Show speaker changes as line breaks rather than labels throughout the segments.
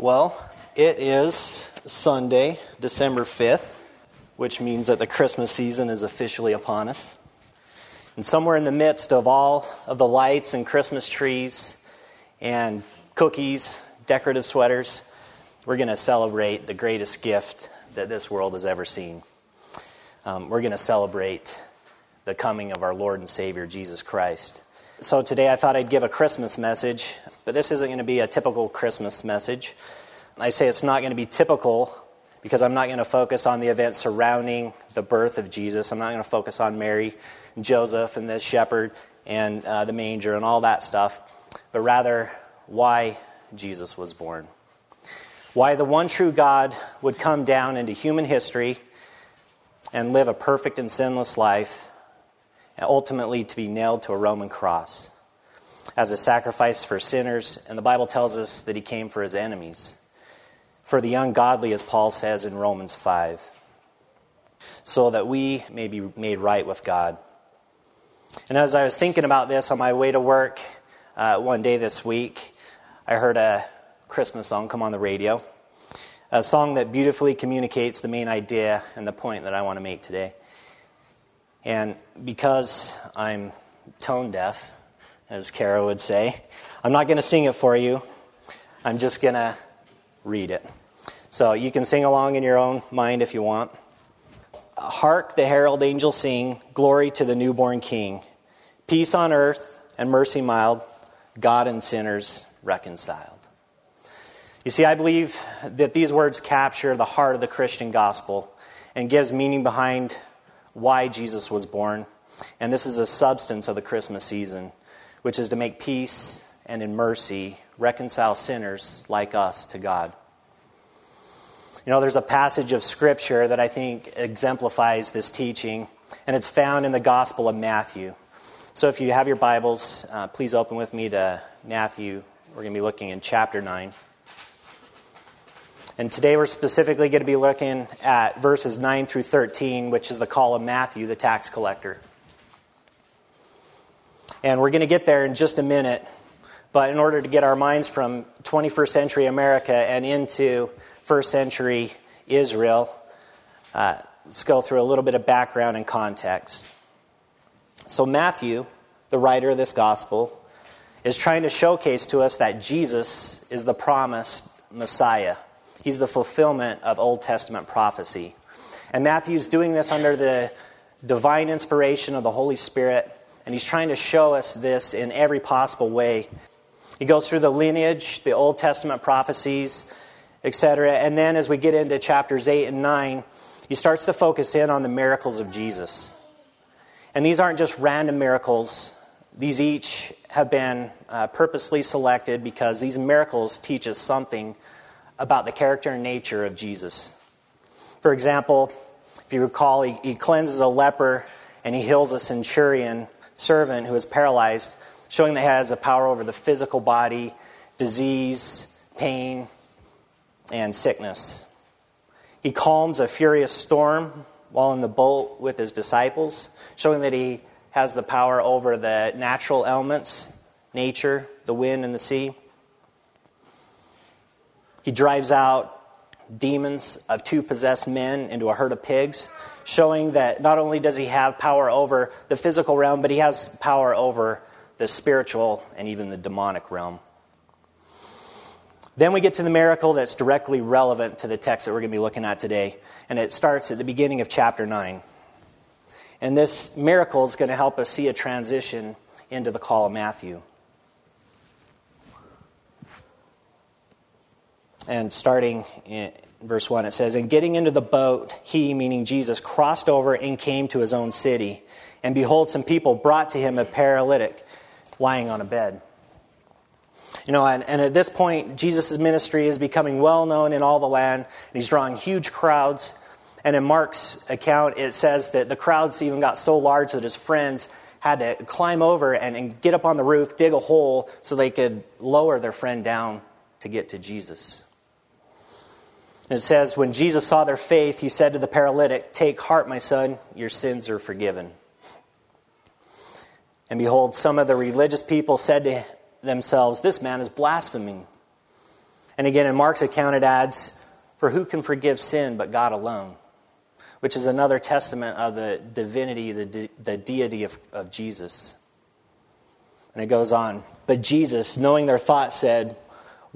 Well, it is Sunday, December 5th, which means that the Christmas season is officially upon us. And somewhere in the midst of all of the lights and Christmas trees and cookies, decorative sweaters, we're going to celebrate the greatest gift that this world has ever seen. Um, we're going to celebrate the coming of our Lord and Savior, Jesus Christ. So today I thought I'd give a Christmas message, but this isn't going to be a typical Christmas message. I say it's not going to be typical because I'm not going to focus on the events surrounding the birth of Jesus. I'm not going to focus on Mary and Joseph and the shepherd and uh, the manger and all that stuff, but rather why Jesus was born. Why the one true God would come down into human history and live a perfect and sinless life ultimately to be nailed to a Roman cross as a sacrifice for sinners. And the Bible tells us that he came for his enemies, for the ungodly, as Paul says in Romans 5, so that we may be made right with God. And as I was thinking about this on my way to work uh, one day this week, I heard a Christmas song come on the radio. A song that beautifully communicates the main idea and the point that I want to make today. And because I'm tone deaf, as Kara would say, I'm not going to sing it for you. I'm just going to read it. So you can sing along in your own mind if you want. Hark the herald angels sing, Glory to the newborn King. Peace on earth and mercy mild, God and sinners reconciled. You see, I believe that these words capture the heart of the Christian gospel and gives meaning behind why Jesus was born. And this is the substance of the Christmas season, which is to make peace and in mercy reconcile sinners like us to God. You know, there's a passage of Scripture that I think exemplifies this teaching, and it's found in the Gospel of Matthew. So if you have your Bibles, uh, please open with me to Matthew. We're going to be looking in chapter 9. And today we're specifically going to be looking at verses 9 through 13, which is the call of Matthew, the tax collector. And we're going to get there in just a minute. But in order to get our minds from 21st century America and into first century Israel, uh, let's go through a little bit of background and context. So, Matthew, the writer of this gospel, is trying to showcase to us that Jesus is the promised Messiah. He's the fulfillment of Old Testament prophecy. And Matthew's doing this under the divine inspiration of the Holy Spirit, and he's trying to show us this in every possible way. He goes through the lineage, the Old Testament prophecies, etc. And then as we get into chapters 8 and 9, he starts to focus in on the miracles of Jesus. And these aren't just random miracles, these each have been uh, purposely selected because these miracles teach us something about the character and nature of Jesus. For example, if you recall, he, he cleanses a leper and he heals a centurion servant who is paralyzed, showing that he has the power over the physical body, disease, pain, and sickness. He calms a furious storm while in the boat with his disciples, showing that he has the power over the natural elements, nature, the wind, and the sea. He drives out demons of two possessed men into a herd of pigs, showing that not only does he have power over the physical realm, but he has power over the spiritual and even the demonic realm. Then we get to the miracle that's directly relevant to the text that we're going to be looking at today, and it starts at the beginning of chapter 9. And this miracle is going to help us see a transition into the call of Matthew. And starting in verse 1, it says, And getting into the boat, he, meaning Jesus, crossed over and came to his own city. And behold, some people brought to him a paralytic lying on a bed. You know, and, and at this point, Jesus' ministry is becoming well known in all the land, and he's drawing huge crowds. And in Mark's account, it says that the crowds even got so large that his friends had to climb over and, and get up on the roof, dig a hole so they could lower their friend down to get to Jesus. It says, When Jesus saw their faith, he said to the paralytic, Take heart, my son, your sins are forgiven. And behold, some of the religious people said to themselves, This man is blaspheming. And again, in Mark's account, it adds, For who can forgive sin but God alone? Which is another testament of the divinity, the, de- the deity of, of Jesus. And it goes on. But Jesus, knowing their thoughts, said,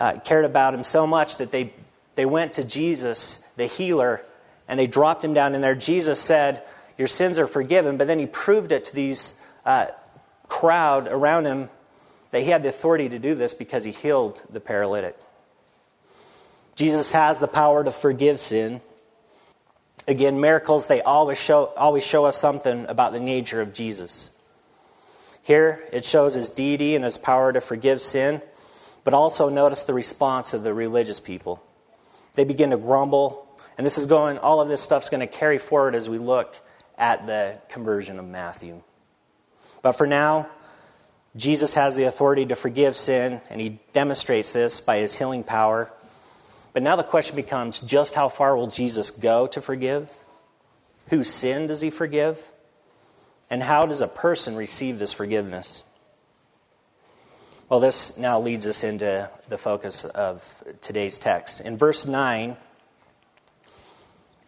uh, cared about him so much that they, they went to Jesus, the healer, and they dropped him down in there. Jesus said, Your sins are forgiven. But then he proved it to these uh, crowd around him that he had the authority to do this because he healed the paralytic. Jesus has the power to forgive sin. Again, miracles, they always show, always show us something about the nature of Jesus. Here, it shows his deity and his power to forgive sin, but also notice the response of the religious people. They begin to grumble, and this is going, all of this stuff's going to carry forward as we look at the conversion of Matthew. But for now, Jesus has the authority to forgive sin, and he demonstrates this by his healing power. But now the question becomes just how far will Jesus go to forgive? Whose sin does he forgive? And how does a person receive this forgiveness? Well, this now leads us into the focus of today's text. In verse 9,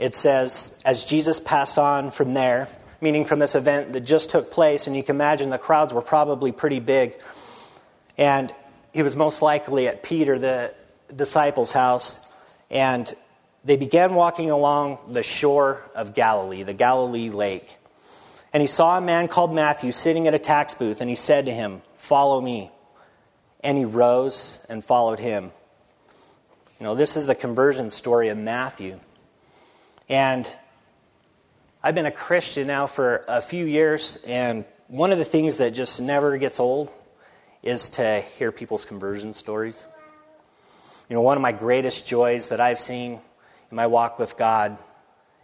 it says, As Jesus passed on from there, meaning from this event that just took place, and you can imagine the crowds were probably pretty big, and he was most likely at Peter, the disciples' house, and they began walking along the shore of Galilee, the Galilee lake. And he saw a man called Matthew sitting at a tax booth, and he said to him, Follow me. And he rose and followed him. You know, this is the conversion story of Matthew. And I've been a Christian now for a few years, and one of the things that just never gets old is to hear people's conversion stories. You know, one of my greatest joys that I've seen in my walk with God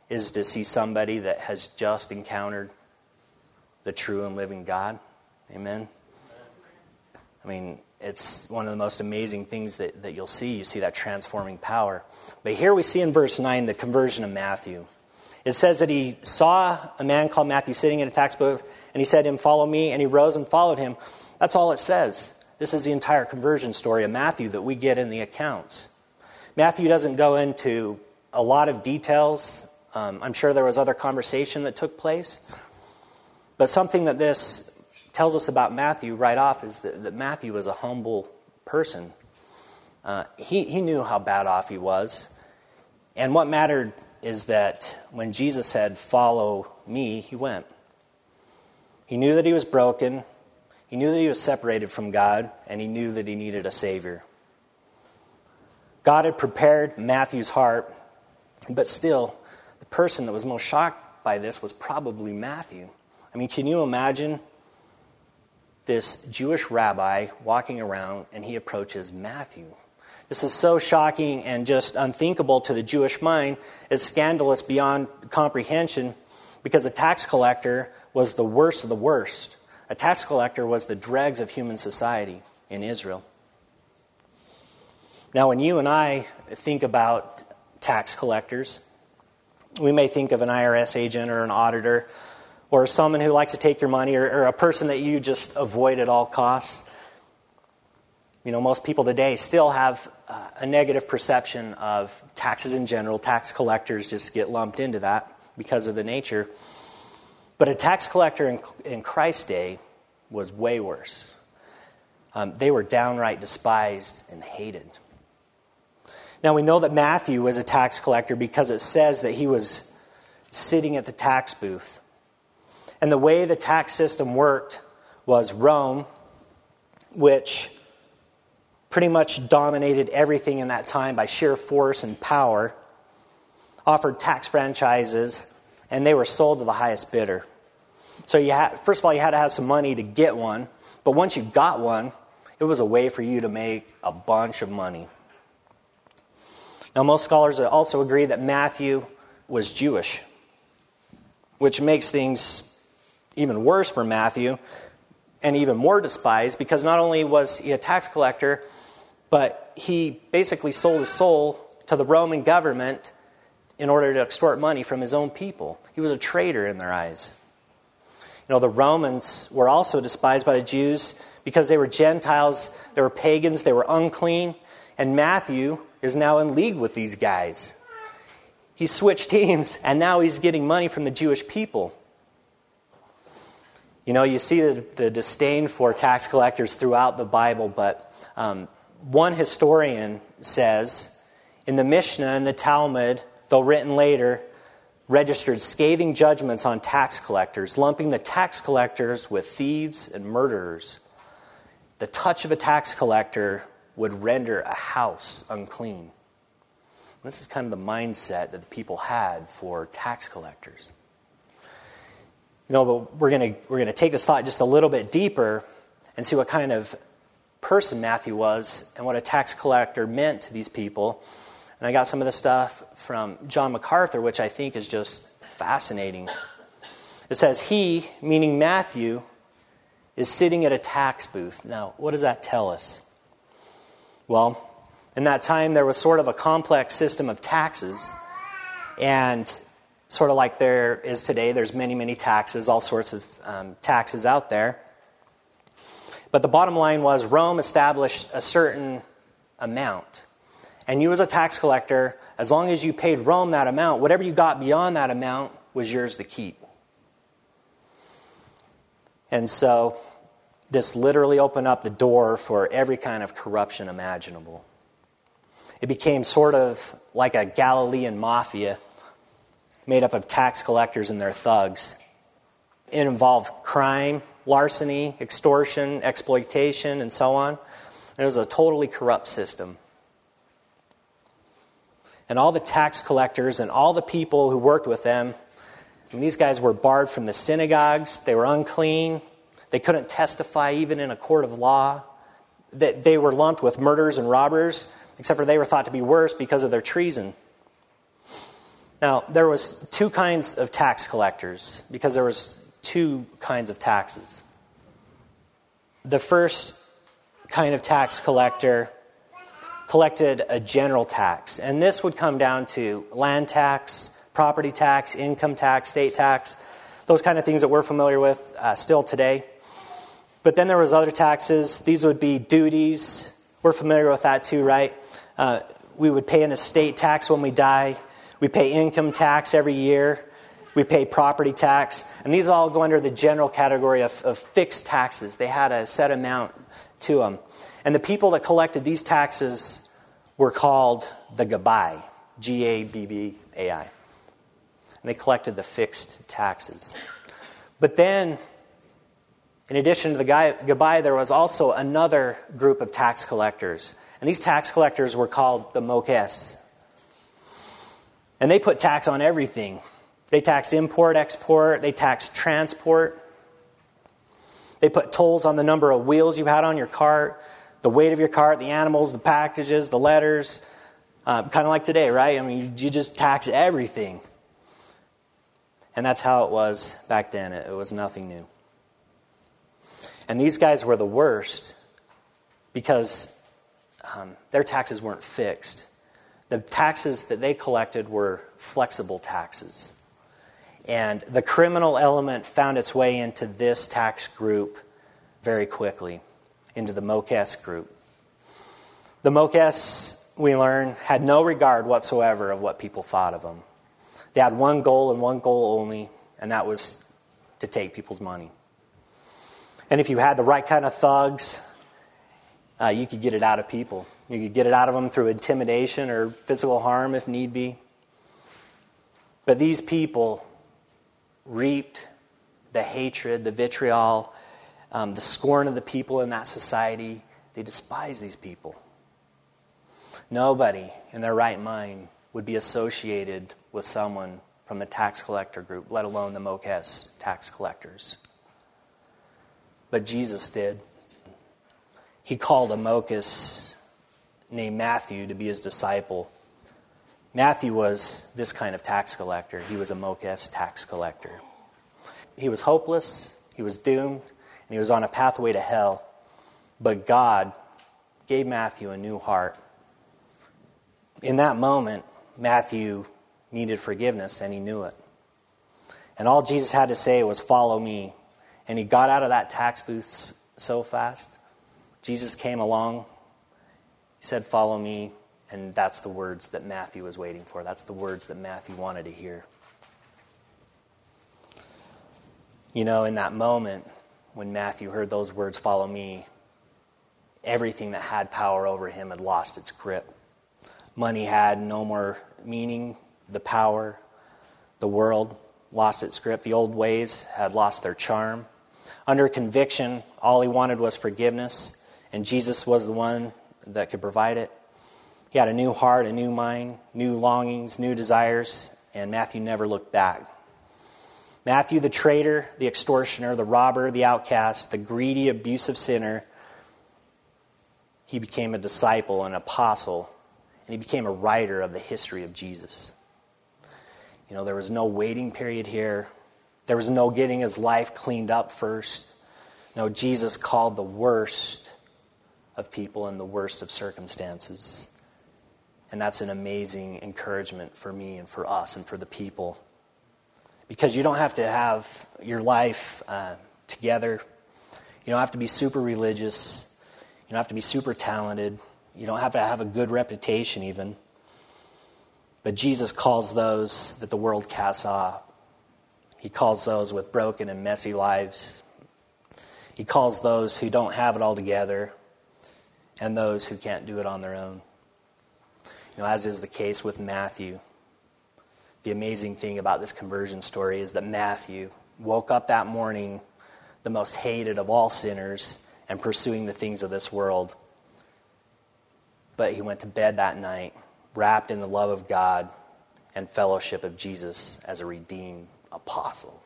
is to see somebody that has just encountered the true and living God. Amen. I mean, it's one of the most amazing things that, that you'll see. You see that transforming power. But here we see in verse 9 the conversion of Matthew. It says that he saw a man called Matthew sitting in a tax booth, and he said to him, Follow me, and he rose and followed him. That's all it says. This is the entire conversion story of Matthew that we get in the accounts. Matthew doesn't go into a lot of details. Um, I'm sure there was other conversation that took place. But something that this tells us about Matthew right off is that, that Matthew was a humble person. Uh, he, he knew how bad off he was. And what mattered is that when Jesus said, Follow me, he went. He knew that he was broken, he knew that he was separated from God, and he knew that he needed a Savior. God had prepared Matthew's heart, but still, the person that was most shocked by this was probably Matthew. I mean, can you imagine this Jewish rabbi walking around and he approaches Matthew? This is so shocking and just unthinkable to the Jewish mind. It's scandalous beyond comprehension because a tax collector was the worst of the worst. A tax collector was the dregs of human society in Israel. Now, when you and I think about tax collectors, we may think of an IRS agent or an auditor or someone who likes to take your money, or, or a person that you just avoid at all costs. You know, most people today still have uh, a negative perception of taxes in general. Tax collectors just get lumped into that because of the nature. But a tax collector in, in Christ's day was way worse. Um, they were downright despised and hated. Now, we know that Matthew was a tax collector because it says that he was sitting at the tax booth. And the way the tax system worked was Rome, which pretty much dominated everything in that time by sheer force and power, offered tax franchises, and they were sold to the highest bidder. So, you had, first of all, you had to have some money to get one, but once you got one, it was a way for you to make a bunch of money. Now, most scholars also agree that Matthew was Jewish, which makes things even worse for Matthew and even more despised because not only was he a tax collector, but he basically sold his soul to the Roman government in order to extort money from his own people. He was a traitor in their eyes. You know, the Romans were also despised by the Jews because they were Gentiles, they were pagans, they were unclean, and Matthew is now in league with these guys. He switched teams, and now he's getting money from the Jewish people. You know, you see the, the disdain for tax collectors throughout the Bible, but um, one historian says in the Mishnah and the Talmud, though written later, registered scathing judgments on tax collectors, lumping the tax collectors with thieves and murderers. The touch of a tax collector would render a house unclean. This is kind of the mindset that the people had for tax collectors. Know, but we're going we're going to take this thought just a little bit deeper and see what kind of person Matthew was and what a tax collector meant to these people. And I got some of the stuff from John MacArthur, which I think is just fascinating. It says, He, meaning Matthew, is sitting at a tax booth. Now, what does that tell us? Well, in that time, there was sort of a complex system of taxes. And sort of like there is today, there's many, many taxes, all sorts of um, taxes out there. But the bottom line was Rome established a certain amount. And you, as a tax collector, as long as you paid Rome that amount, whatever you got beyond that amount was yours to keep. And so this literally opened up the door for every kind of corruption imaginable. It became sort of like a Galilean mafia made up of tax collectors and their thugs. It involved crime, larceny, extortion, exploitation, and so on. And it was a totally corrupt system. And all the tax collectors and all the people who worked with them, and these guys were barred from the synagogues, they were unclean, they couldn't testify even in a court of law. That they were lumped with murderers and robbers, except for they were thought to be worse because of their treason. Now, there was two kinds of tax collectors because there was two kinds of taxes. The first kind of tax collector collected a general tax, and this would come down to land tax, property tax, income tax, state tax, those kind of things that we're familiar with uh, still today. But then there was other taxes. These would be duties. We're familiar with that too, right? Uh, we would pay an estate tax when we die. We pay income tax every year. We pay property tax. And these all go under the general category of, of fixed taxes. They had a set amount to them. And the people that collected these taxes were called the Gabbai, G A B B A I. And they collected the fixed taxes. But then in addition to the Gabbai, there was also another group of tax collectors. And these tax collectors were called the Mokes. And they put tax on everything. They taxed import, export, they taxed transport. They put tolls on the number of wheels you had on your cart, the weight of your cart, the animals, the packages, the letters. Uh, kind of like today, right? I mean, you, you just tax everything. And that's how it was back then. It, it was nothing new. And these guys were the worst because um, their taxes weren't fixed. The taxes that they collected were flexible taxes. And the criminal element found its way into this tax group very quickly, into the Mokes group. The Mokes, we learn, had no regard whatsoever of what people thought of them. They had one goal and one goal only, and that was to take people's money. And if you had the right kind of thugs, uh, you could get it out of people. You could get it out of them through intimidation or physical harm if need be. But these people reaped the hatred, the vitriol, um, the scorn of the people in that society. They despise these people. Nobody in their right mind would be associated with someone from the tax collector group, let alone the Mokes tax collectors but Jesus did. He called a Mokes named Matthew to be his disciple, Matthew was this kind of tax collector. He was a Mokes tax collector. He was hopeless, he was doomed, and he was on a pathway to hell. But God gave Matthew a new heart. In that moment, Matthew needed forgiveness, and he knew it. And all Jesus had to say was, Follow me. And he got out of that tax booth so fast. Jesus came along. He said, Follow me. And that's the words that Matthew was waiting for. That's the words that Matthew wanted to hear. You know, in that moment, when Matthew heard those words, Follow me, everything that had power over him had lost its grip. Money had no more meaning, the power, the world lost its grip. The old ways had lost their charm. Under conviction, all he wanted was forgiveness, and Jesus was the one that could provide it. He had a new heart, a new mind, new longings, new desires, and Matthew never looked back. Matthew, the traitor, the extortioner, the robber, the outcast, the greedy, abusive sinner, he became a disciple, an apostle, and he became a writer of the history of Jesus. You know, there was no waiting period here. There was no getting his life cleaned up first. No, Jesus called the worst of people in the worst of circumstances. And that's an amazing encouragement for me and for us and for the people. Because you don't have to have your life uh, together. You don't have to be super religious. You don't have to be super talented. You don't have to have a good reputation, even. But Jesus calls those that the world casts off. He calls those with broken and messy lives. He calls those who don't have it all together and those who can't do it on their own. You know, as is the case with Matthew, the amazing thing about this conversion story is that Matthew woke up that morning the most hated of all sinners and pursuing the things of this world. But he went to bed that night wrapped in the love of God and fellowship of Jesus as a redeemed apostle.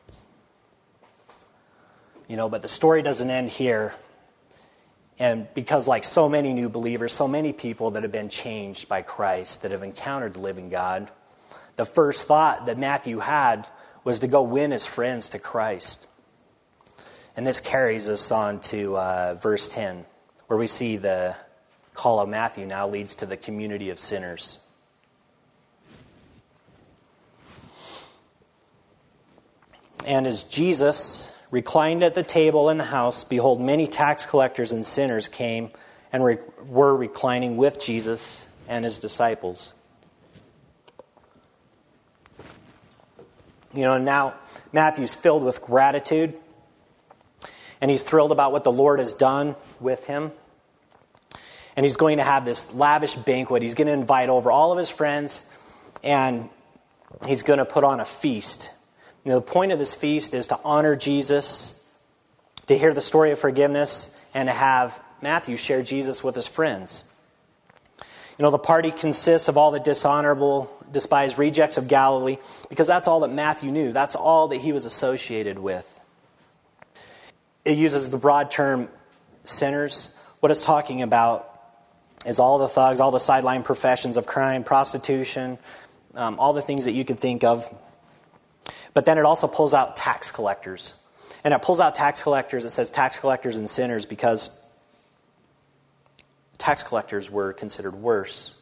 You know, but the story doesn't end here. And because, like so many new believers, so many people that have been changed by Christ, that have encountered the living God, the first thought that Matthew had was to go win his friends to Christ. And this carries us on to uh, verse 10, where we see the call of Matthew now leads to the community of sinners. And as Jesus reclined at the table in the house, behold, many tax collectors and sinners came and re- were reclining with Jesus and his disciples. You know, now Matthew's filled with gratitude, and he's thrilled about what the Lord has done with him. And he's going to have this lavish banquet. He's going to invite over all of his friends, and he's going to put on a feast you know, the point of this feast is to honor Jesus, to hear the story of forgiveness, and to have Matthew share Jesus with his friends. You know, the party consists of all the dishonorable, despised rejects of Galilee, because that's all that Matthew knew. That's all that he was associated with. It uses the broad term sinners. What it's talking about is all the thugs, all the sideline professions of crime, prostitution, um, all the things that you can think of but then it also pulls out tax collectors. And it pulls out tax collectors, it says tax collectors and sinners because tax collectors were considered worse,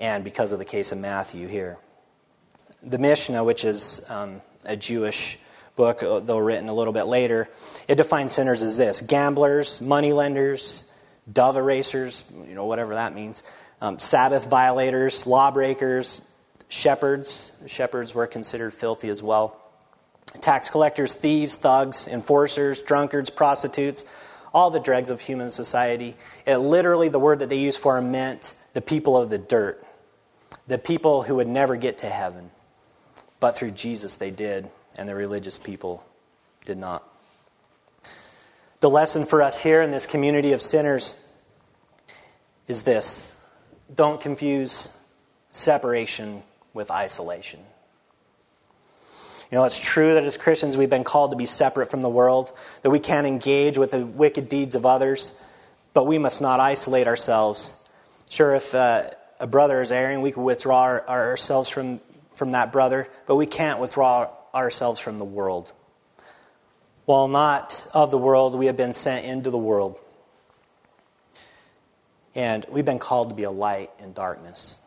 and because of the case of Matthew here. The Mishnah, which is um, a Jewish book, uh, though written a little bit later, it defines sinners as this gamblers, moneylenders, dove racers, you know, whatever that means, um, Sabbath violators, lawbreakers, shepherds. Shepherds were considered filthy as well. Tax collectors, thieves, thugs, enforcers, drunkards, prostitutes, all the dregs of human society. It literally, the word that they used for meant the people of the dirt, the people who would never get to heaven. But through Jesus they did, and the religious people did not. The lesson for us here in this community of sinners is this don't confuse separation with isolation. You know, it's true that as Christians we've been called to be separate from the world, that we can't engage with the wicked deeds of others, but we must not isolate ourselves. Sure, if uh, a brother is erring, we can withdraw our, ourselves from, from that brother, but we can't withdraw ourselves from the world. While not of the world, we have been sent into the world. And we've been called to be a light in darkness.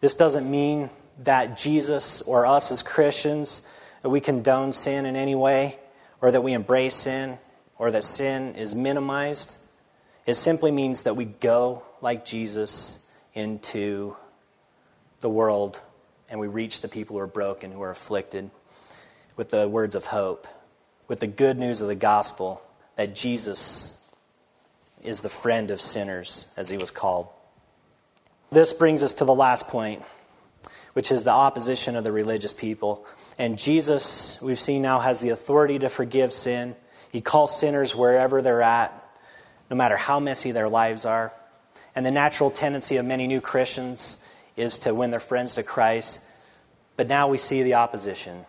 This doesn't mean that Jesus or us as Christians that we condone sin in any way or that we embrace sin or that sin is minimized. It simply means that we go like Jesus into the world and we reach the people who are broken, who are afflicted, with the words of hope, with the good news of the gospel that Jesus is the friend of sinners, as he was called. This brings us to the last point, which is the opposition of the religious people. And Jesus, we've seen now, has the authority to forgive sin. He calls sinners wherever they're at, no matter how messy their lives are. And the natural tendency of many new Christians is to win their friends to Christ. But now we see the opposition.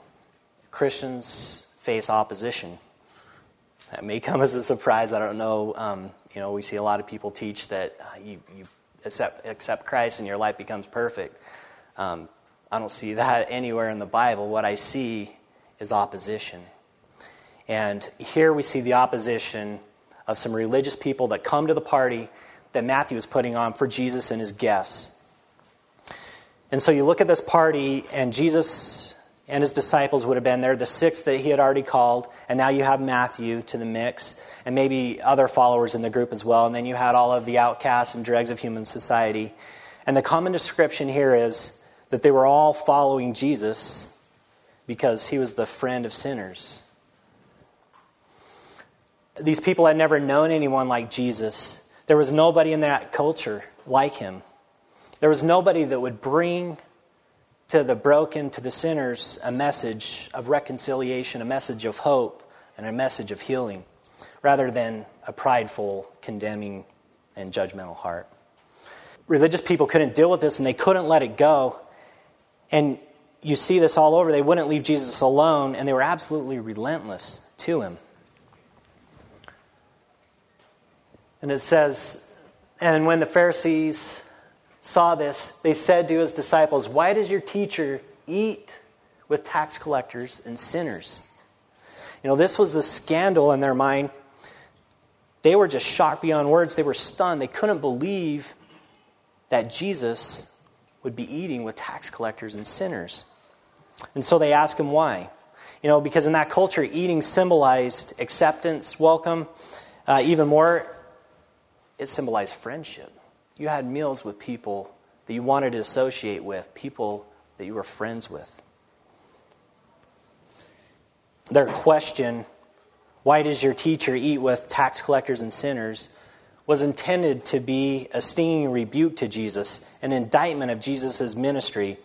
Christians face opposition. That may come as a surprise. I don't know. Um, you know, we see a lot of people teach that uh, you, you accept, accept Christ and your life becomes perfect. Um, I don't see that anywhere in the Bible. What I see is opposition. And here we see the opposition of some religious people that come to the party that Matthew is putting on for Jesus and his guests. And so you look at this party, and Jesus and his disciples would have been there, the six that he had already called, and now you have Matthew to the mix, and maybe other followers in the group as well, and then you had all of the outcasts and dregs of human society. And the common description here is that they were all following Jesus because he was the friend of sinners. These people had never known anyone like Jesus. There was nobody in that culture like him. There was nobody that would bring to the broken, to the sinners, a message of reconciliation, a message of hope, and a message of healing, rather than a prideful, condemning, and judgmental heart. Religious people couldn't deal with this and they couldn't let it go. And you see this all over. They wouldn't leave Jesus alone, and they were absolutely relentless to him. And it says, and when the Pharisees saw this, they said to his disciples, Why does your teacher eat with tax collectors and sinners? You know, this was the scandal in their mind. They were just shocked beyond words. They were stunned. They couldn't believe that Jesus would be eating with tax collectors and sinners. And so they asked him why. You know, because in that culture, eating symbolized acceptance, welcome. Uh, even more, it symbolized friendship. You had meals with people that you wanted to associate with, people that you were friends with. Their question, why does your teacher eat with tax collectors and sinners, was intended to be a stinging rebuke to Jesus, an indictment of Jesus' ministry.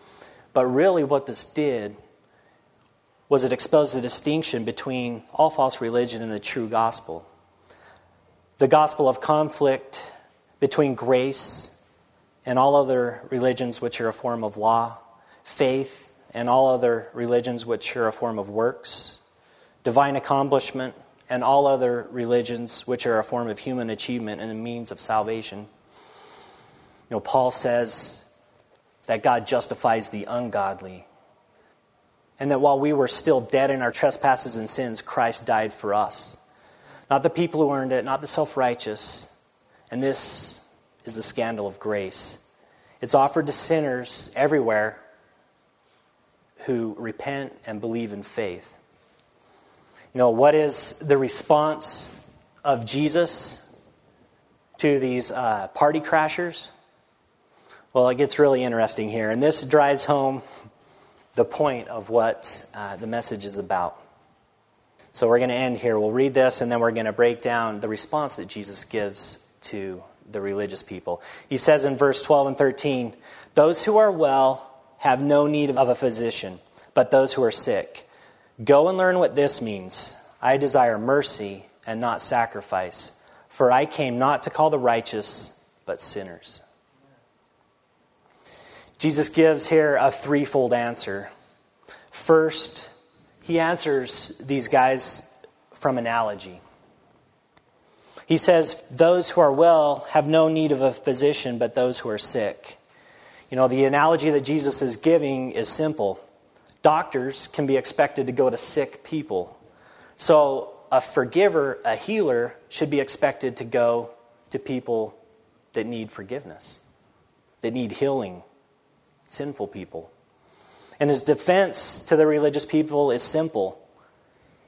But really, what this did was it exposed the distinction between all false religion and the true gospel. The gospel of conflict between grace and all other religions which are a form of law, faith and all other religions which are a form of works, divine accomplishment and all other religions which are a form of human achievement and a means of salvation. You know, Paul says that God justifies the ungodly. And that while we were still dead in our trespasses and sins, Christ died for us. Not the people who earned it, not the self righteous, and this is the scandal of grace. It's offered to sinners everywhere who repent and believe in faith. You know, what is the response of Jesus to these uh, party crashers? Well, it gets really interesting here. And this drives home the point of what uh, the message is about. So we're going to end here. We'll read this and then we're going to break down the response that Jesus gives to the religious people. He says in verse 12 and 13, Those who are well have no need of a physician, but those who are sick. Go and learn what this means. I desire mercy and not sacrifice, for I came not to call the righteous, but sinners. Jesus gives here a threefold answer. First, he answers these guys from analogy. He says, Those who are well have no need of a physician, but those who are sick. You know, the analogy that Jesus is giving is simple. Doctors can be expected to go to sick people. So, a forgiver, a healer, should be expected to go to people that need forgiveness, that need healing, sinful people. And his defense to the religious people is simple.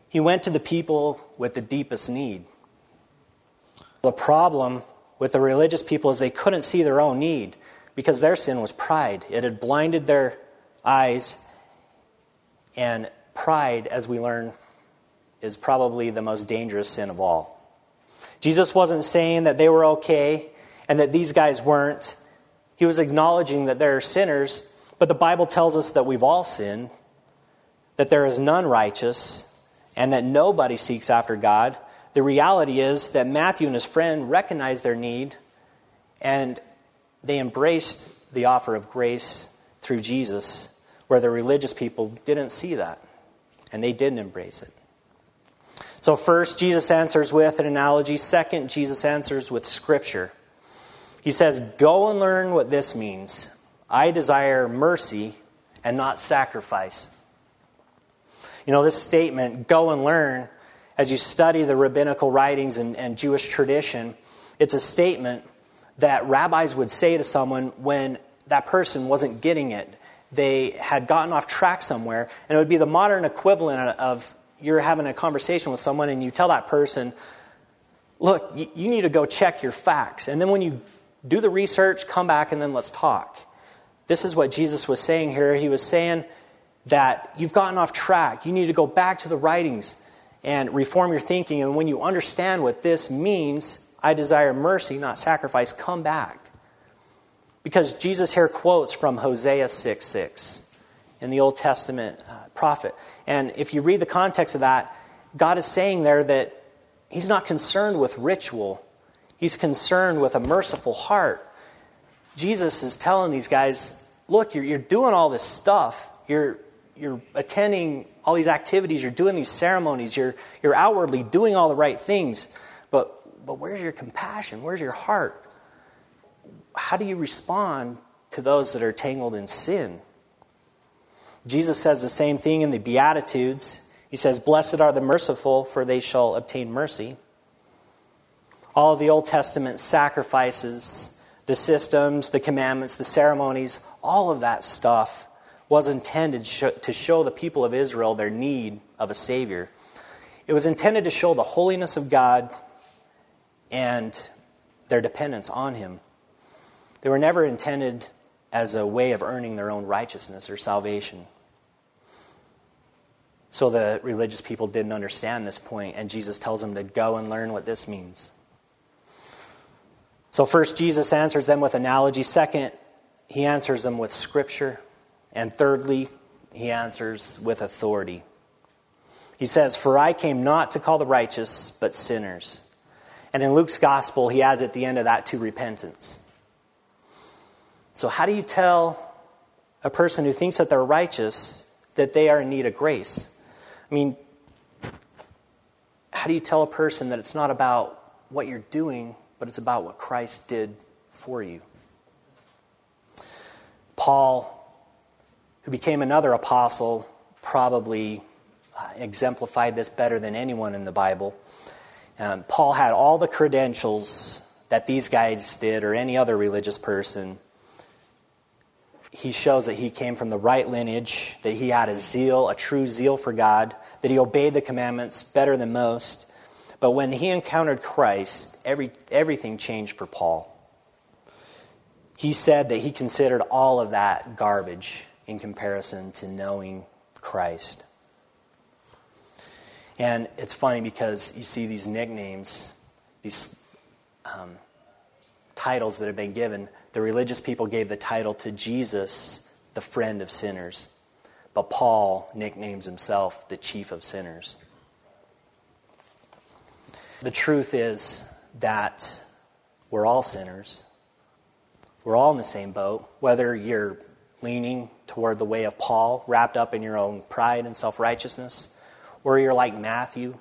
He went to the people with the deepest need. The problem with the religious people is they couldn't see their own need because their sin was pride. It had blinded their eyes, and pride, as we learn, is probably the most dangerous sin of all. Jesus wasn't saying that they were okay and that these guys weren't. He was acknowledging that they're sinners, but the Bible tells us that we've all sinned, that there is none righteous, and that nobody seeks after God. The reality is that Matthew and his friend recognized their need and they embraced the offer of grace through Jesus, where the religious people didn't see that, and they didn't embrace it. So, first, Jesus answers with an analogy. Second, Jesus answers with Scripture. He says, Go and learn what this means. I desire mercy and not sacrifice. You know, this statement, go and learn, as you study the rabbinical writings and, and Jewish tradition, it's a statement that rabbis would say to someone when that person wasn't getting it. They had gotten off track somewhere, and it would be the modern equivalent of you're having a conversation with someone and you tell that person, look, you need to go check your facts. And then when you do the research, come back and then let's talk. This is what Jesus was saying here. He was saying that you've gotten off track. You need to go back to the writings and reform your thinking. And when you understand what this means, I desire mercy, not sacrifice, come back. Because Jesus here quotes from Hosea 6 6 in the Old Testament uh, prophet. And if you read the context of that, God is saying there that He's not concerned with ritual, He's concerned with a merciful heart. Jesus is telling these guys, look, you're, you're doing all this stuff. You're, you're attending all these activities. You're doing these ceremonies. You're, you're outwardly doing all the right things. But, but where's your compassion? Where's your heart? How do you respond to those that are tangled in sin? Jesus says the same thing in the Beatitudes. He says, Blessed are the merciful, for they shall obtain mercy. All of the Old Testament sacrifices the systems, the commandments, the ceremonies, all of that stuff was intended to show the people of Israel their need of a Savior. It was intended to show the holiness of God and their dependence on Him. They were never intended as a way of earning their own righteousness or salvation. So the religious people didn't understand this point, and Jesus tells them to go and learn what this means. So, first, Jesus answers them with analogy. Second, he answers them with scripture. And thirdly, he answers with authority. He says, For I came not to call the righteous, but sinners. And in Luke's gospel, he adds at the end of that to repentance. So, how do you tell a person who thinks that they're righteous that they are in need of grace? I mean, how do you tell a person that it's not about what you're doing, but it's about what Christ did for you. Paul, who became another apostle, probably uh, exemplified this better than anyone in the Bible. Um, Paul had all the credentials that these guys did, or any other religious person. He shows that he came from the right lineage, that he had a zeal, a true zeal for God, that he obeyed the commandments better than most, but when he encountered Christ, every, everything changed for Paul. He said that he considered all of that garbage in comparison to knowing Christ. And it's funny because you see these nicknames, these um, titles that have been given. The religious people gave the title to Jesus, the friend of sinners. But Paul nicknames himself the chief of sinners. The truth is that we're all sinners. We're all in the same boat, whether you're leaning toward the way of Paul, wrapped up in your own pride and self righteousness, or you're like Matthew,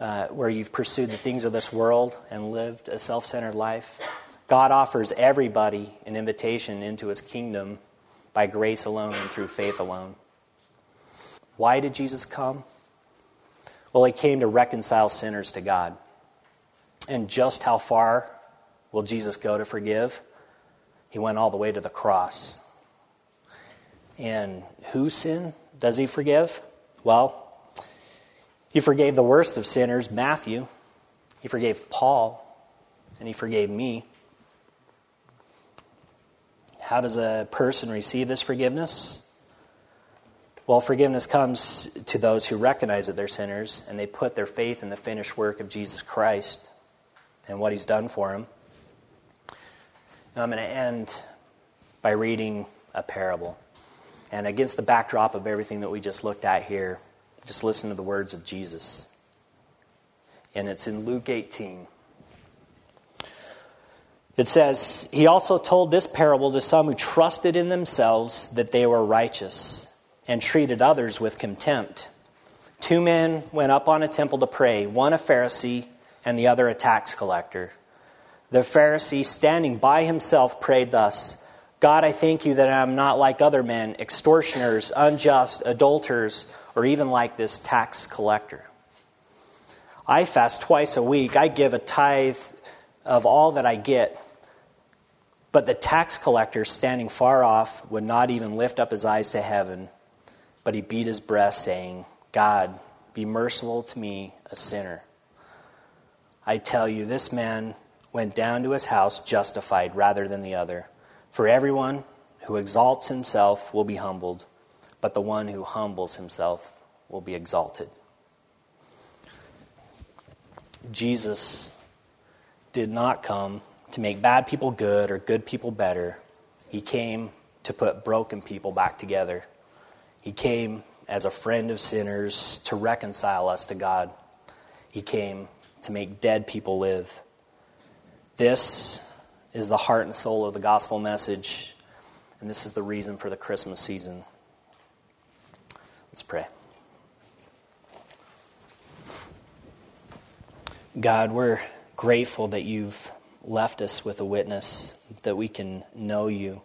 uh, where you've pursued the things of this world and lived a self centered life. God offers everybody an invitation into his kingdom by grace alone and through faith alone. Why did Jesus come? Well, he came to reconcile sinners to God. And just how far will Jesus go to forgive? He went all the way to the cross. And whose sin does he forgive? Well, he forgave the worst of sinners, Matthew. He forgave Paul. And he forgave me. How does a person receive this forgiveness? Well, forgiveness comes to those who recognize that they're sinners and they put their faith in the finished work of Jesus Christ and what he's done for them. Now, I'm going to end by reading a parable. And against the backdrop of everything that we just looked at here, just listen to the words of Jesus. And it's in Luke 18. It says, He also told this parable to some who trusted in themselves that they were righteous and treated others with contempt. Two men went up on a temple to pray, one a Pharisee and the other a tax collector. The Pharisee, standing by himself, prayed thus God, I thank you that I am not like other men, extortioners, unjust, adulterers, or even like this tax collector. I fast twice a week. I give a tithe of all that I get. But the tax collector, standing far off, would not even lift up his eyes to heaven, but he beat his breast, saying, God, be merciful to me, a sinner. I tell you, this man went down to his house justified rather than the other. For everyone who exalts himself will be humbled, but the one who humbles himself will be exalted. Jesus did not come to make bad people good or good people better. He came to put broken people back together. He came as a friend of sinners to reconcile us to God. He came to make dead people live. This is the heart and soul of the gospel message, and this is the reason for the Christmas season. Let's pray. God, we're grateful that you've left us with a witness, that we can know you.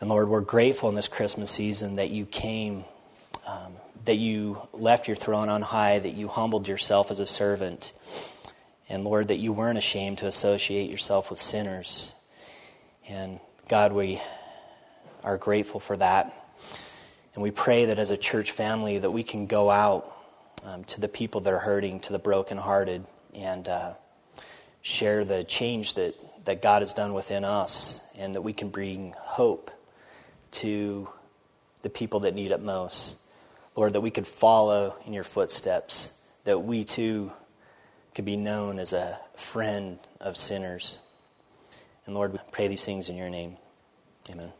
And Lord, we're grateful in this Christmas season that you came, um, that you left your throne on high, that you humbled yourself as a servant. And Lord, that you weren't ashamed to associate yourself with sinners. And God, we are grateful for that. And we pray that as a church family that we can go out um, to the people that are hurting, to the brokenhearted, and uh, share the change that, that God has done within us, and that we can bring hope to the people that need it most. Lord, that we could follow in your footsteps, that we too could be known as a friend of sinners. And Lord, we pray these things in your name. Amen.